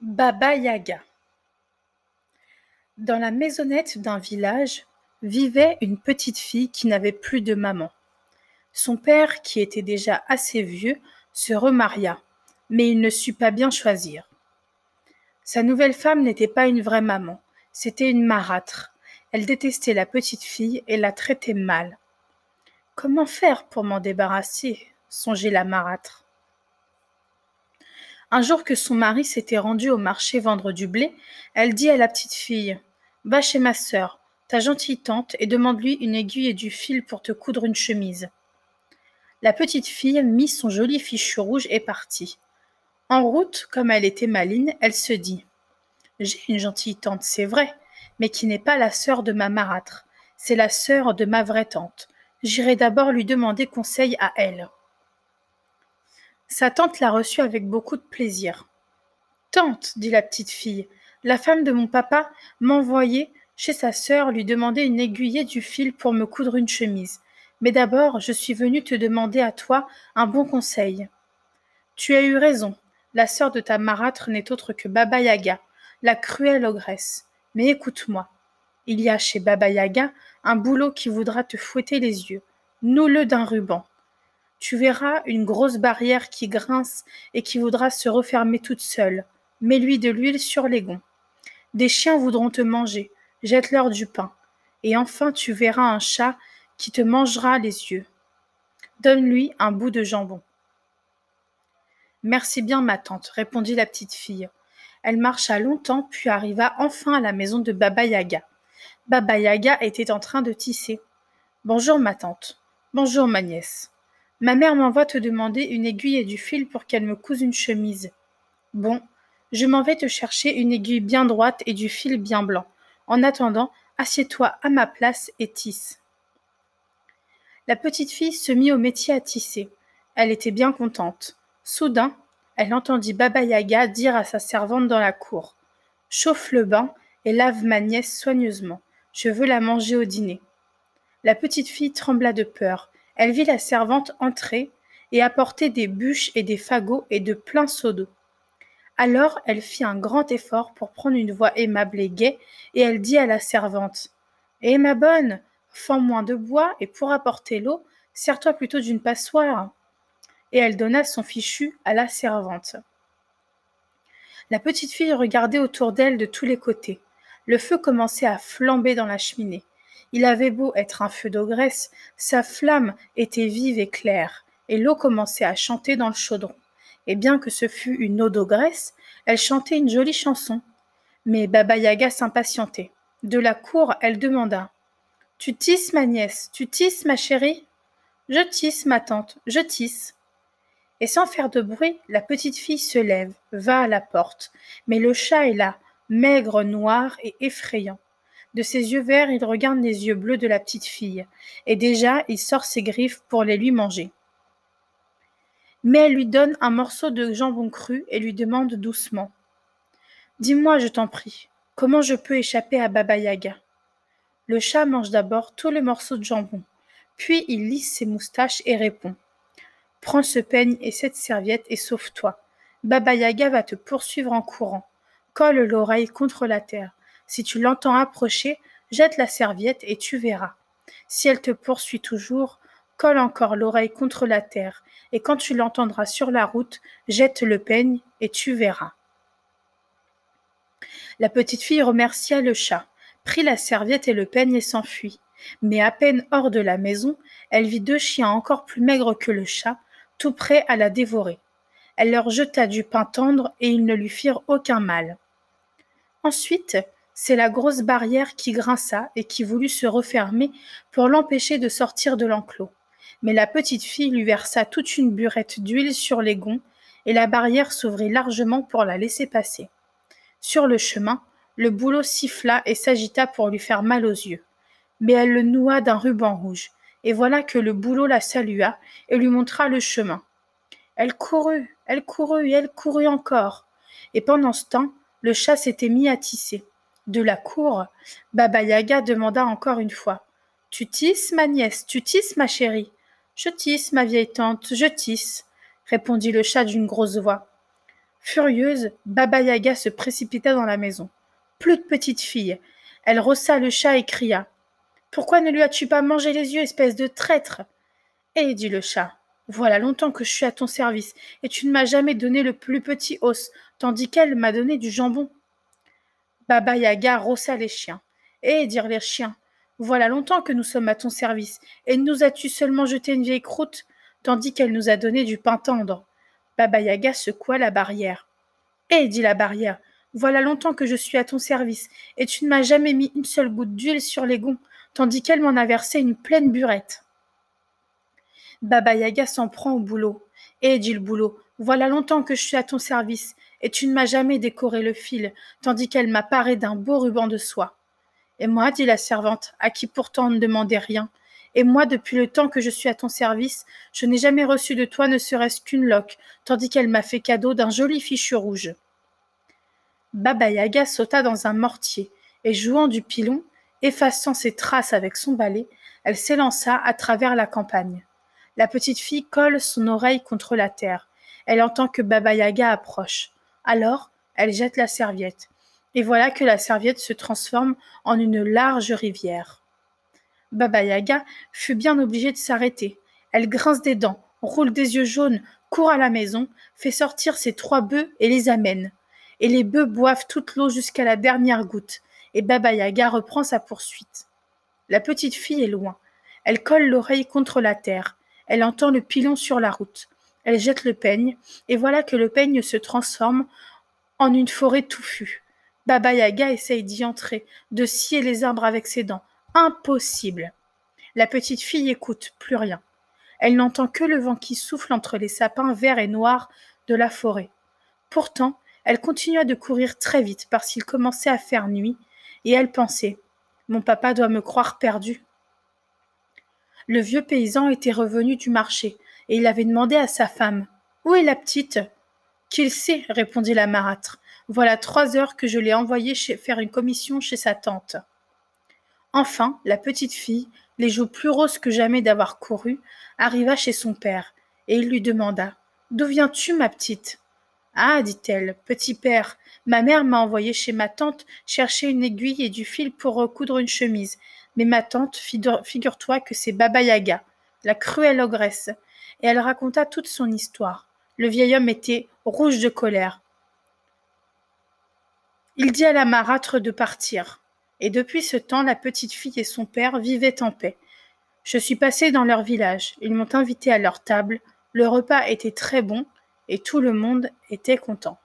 Baba Yaga Dans la maisonnette d'un village vivait une petite fille qui n'avait plus de maman. Son père, qui était déjà assez vieux, se remaria, mais il ne sut pas bien choisir. Sa nouvelle femme n'était pas une vraie maman, c'était une marâtre. Elle détestait la petite fille et la traitait mal. Comment faire pour m'en débarrasser? songeait la marâtre. Un jour que son mari s'était rendu au marché vendre du blé, elle dit à la petite fille Va chez ma sœur, ta gentille tante, et demande-lui une aiguille et du fil pour te coudre une chemise. La petite fille mit son joli fichu rouge et partit. En route, comme elle était maline, elle se dit J'ai une gentille tante, c'est vrai, mais qui n'est pas la sœur de ma marâtre, c'est la sœur de ma vraie tante. J'irai d'abord lui demander conseil à elle. Sa tante la reçut avec beaucoup de plaisir. Tante, dit la petite fille, la femme de mon papa m'envoyait chez sa sœur lui demander une aiguillée du fil pour me coudre une chemise. Mais d'abord, je suis venue te demander à toi un bon conseil. Tu as eu raison. La sœur de ta marâtre n'est autre que Baba Yaga, la cruelle ogresse. Mais écoute-moi. Il y a chez Baba Yaga un boulot qui voudra te fouetter les yeux. Noue-le d'un ruban. Tu verras une grosse barrière qui grince et qui voudra se refermer toute seule. Mets-lui de l'huile sur les gonds. Des chiens voudront te manger. Jette-leur du pain. Et enfin tu verras un chat qui te mangera les yeux. Donne-lui un bout de jambon. Merci bien, ma tante, répondit la petite fille. Elle marcha longtemps, puis arriva enfin à la maison de Baba Yaga. Baba Yaga était en train de tisser. Bonjour, ma tante. Bonjour, ma nièce. Ma mère m'envoie te demander une aiguille et du fil pour qu'elle me couse une chemise. Bon, je m'en vais te chercher une aiguille bien droite et du fil bien blanc. En attendant, assieds-toi à ma place et tisse. La petite fille se mit au métier à tisser. Elle était bien contente. Soudain, elle entendit Baba Yaga dire à sa servante dans la cour Chauffe le bain et lave ma nièce soigneusement. Je veux la manger au dîner. La petite fille trembla de peur elle vit la servante entrer et apporter des bûches et des fagots et de pleins seaux d'eau. Alors elle fit un grand effort pour prendre une voix aimable et gaie, et elle dit à la servante Eh ma bonne, fends moins de bois, et pour apporter l'eau, sers-toi plutôt d'une passoire. Et elle donna son fichu à la servante. La petite fille regardait autour d'elle de tous les côtés. Le feu commençait à flamber dans la cheminée. Il avait beau être un feu d'ogresse, sa flamme était vive et claire, et l'eau commençait à chanter dans le chaudron. Et bien que ce fût une eau d'ogresse, elle chantait une jolie chanson. Mais Baba Yaga s'impatientait. De la cour, elle demanda Tu tisses, ma nièce Tu tisses, ma chérie Je tisse, ma tante, je tisse. Et sans faire de bruit, la petite fille se lève, va à la porte. Mais le chat est là, maigre, noir et effrayant. De ses yeux verts, il regarde les yeux bleus de la petite fille, et déjà il sort ses griffes pour les lui manger. Mais elle lui donne un morceau de jambon cru et lui demande doucement. Dis-moi, je t'en prie, comment je peux échapper à Baba Yaga? Le chat mange d'abord tout le morceau de jambon, puis il lisse ses moustaches et répond. Prends ce peigne et cette serviette et sauve-toi. Baba Yaga va te poursuivre en courant. Colle l'oreille contre la terre. Si tu l'entends approcher, jette la serviette et tu verras. Si elle te poursuit toujours, colle encore l'oreille contre la terre, et quand tu l'entendras sur la route, jette le peigne et tu verras. La petite fille remercia le chat, prit la serviette et le peigne et s'enfuit. Mais à peine hors de la maison, elle vit deux chiens encore plus maigres que le chat, tout prêts à la dévorer. Elle leur jeta du pain tendre et ils ne lui firent aucun mal. Ensuite, c'est la grosse barrière qui grinça et qui voulut se refermer pour l'empêcher de sortir de l'enclos. Mais la petite fille lui versa toute une burette d'huile sur les gonds, et la barrière s'ouvrit largement pour la laisser passer. Sur le chemin, le bouleau siffla et s'agita pour lui faire mal aux yeux. Mais elle le noua d'un ruban rouge, et voilà que le bouleau la salua et lui montra le chemin. Elle courut, elle courut et elle courut encore. Et pendant ce temps, le chat s'était mis à tisser de la cour, Baba Yaga demanda encore une fois. Tu tisses, ma nièce, tu tisses, ma chérie. Je tisse, ma vieille tante, je tisse, répondit le chat d'une grosse voix. Furieuse, Baba Yaga se précipita dans la maison. Plus de petite fille. Elle rossa le chat et cria. Pourquoi ne lui as-tu pas mangé les yeux, espèce de traître? Eh, dit le chat, voilà longtemps que je suis à ton service, et tu ne m'as jamais donné le plus petit os, tandis qu'elle m'a donné du jambon. Baba Yaga rossa les chiens. Eh, dirent les chiens, voilà longtemps que nous sommes à ton service, et nous as-tu seulement jeté une vieille croûte, tandis qu'elle nous a donné du pain tendre. Baba Yaga secoua la barrière. Eh, dit la barrière, voilà longtemps que je suis à ton service, et tu ne m'as jamais mis une seule goutte d'huile sur les gonds, tandis qu'elle m'en a versé une pleine burette. Baba Yaga s'en prend au boulot. Eh, dit le boulot, voilà longtemps que je suis à ton service, et tu ne m'as jamais décoré le fil, tandis qu'elle m'a paré d'un beau ruban de soie. Et moi, dit la servante, à qui pourtant on ne demandait rien, et moi, depuis le temps que je suis à ton service, je n'ai jamais reçu de toi ne serait-ce qu'une loque, tandis qu'elle m'a fait cadeau d'un joli fichu rouge. Baba Yaga sauta dans un mortier, et jouant du pilon, effaçant ses traces avec son balai, elle s'élança à travers la campagne. La petite fille colle son oreille contre la terre. Elle entend que Baba Yaga approche. Alors, elle jette la serviette. Et voilà que la serviette se transforme en une large rivière. Baba Yaga fut bien obligée de s'arrêter. Elle grince des dents, roule des yeux jaunes, court à la maison, fait sortir ses trois bœufs et les amène. Et les bœufs boivent toute l'eau jusqu'à la dernière goutte, et Baba Yaga reprend sa poursuite. La petite fille est loin. Elle colle l'oreille contre la terre. Elle entend le pilon sur la route. Elle jette le peigne, et voilà que le peigne se transforme en une forêt touffue. Baba Yaga essaye d'y entrer, de scier les arbres avec ses dents. Impossible. La petite fille écoute, plus rien. Elle n'entend que le vent qui souffle entre les sapins verts et noirs de la forêt. Pourtant, elle continua de courir très vite parce qu'il commençait à faire nuit, et elle pensait Mon papa doit me croire perdue. Le vieux paysan était revenu du marché, et il avait demandé à sa femme. Où est la petite? Qu'il sait, répondit la marâtre. Voilà trois heures que je l'ai envoyée faire une commission chez sa tante. Enfin, la petite fille, les joues plus roses que jamais d'avoir couru, arriva chez son père, et il lui demanda. D'où viens tu, ma petite? Ah, dit-elle, petit père, ma mère m'a envoyé chez ma tante chercher une aiguille et du fil pour recoudre une chemise, mais ma tante, figure-toi que c'est Baba Yaga, la cruelle ogresse. Et elle raconta toute son histoire. Le vieil homme était rouge de colère. Il dit à la marâtre de partir. Et depuis ce temps, la petite fille et son père vivaient en paix. Je suis passé dans leur village. Ils m'ont invité à leur table. Le repas était très bon et tout le monde était content.